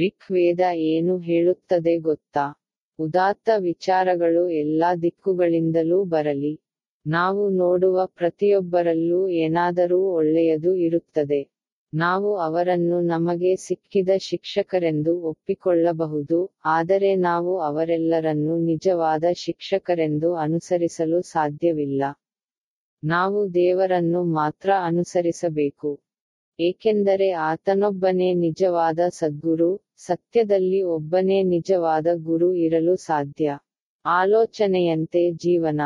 ಋಗ್ವೇದ ಏನು ಹೇಳುತ್ತದೆ ಗೊತ್ತಾ? ಉದಾತ್ತ ವಿಚಾರಗಳು ಎಲ್ಲಾ ದಿಕ್ಕುಗಳಿಂದಲೂ ಬರಲಿ. ನಾವು ನೋಡುವ ಪ್ರತಿಯೊಬ್ಬರಲ್ಲೂ ಏನಾದರೂ ಒಳ್ಳೆಯದು ಇರುತ್ತದೆ. ನಾವು ಅವರನ್ನು ನಮಗೆ ಸಿಕ್ಕಿದ ಶಿಕ್ಷಕರೆಂದು ಒಪ್ಪಿಕೊಳ್ಳಬಹುದು, ಆದರೆ ನಾವು ಅವರೆಲ್ಲರನ್ನೂ ನಿಜವಾದ ಶಿಕ್ಷಕರೆಂದು ಅನುಸರಿಸಲು ಸಾಧ್ಯವಿಲ್ಲ. ನಾವು ದೇವರನ್ನು ಮಾತ್ರ ಅನುಸರಿಸಬೇಕು. ಏಕೆಂದರೆ ಆತನೊಬ್ಬನೇ ನಿಜವಾದ ಸದ್ಗುರು ಸತ್ಯದಲ್ಲಿ ಒಬ್ಬನೇ ನಿಜವಾದ ಗುರು ಇರಲು ಸಾಧ್ಯ. ಆಲೋಚನೆಯಂತೆ ಜೀವನ.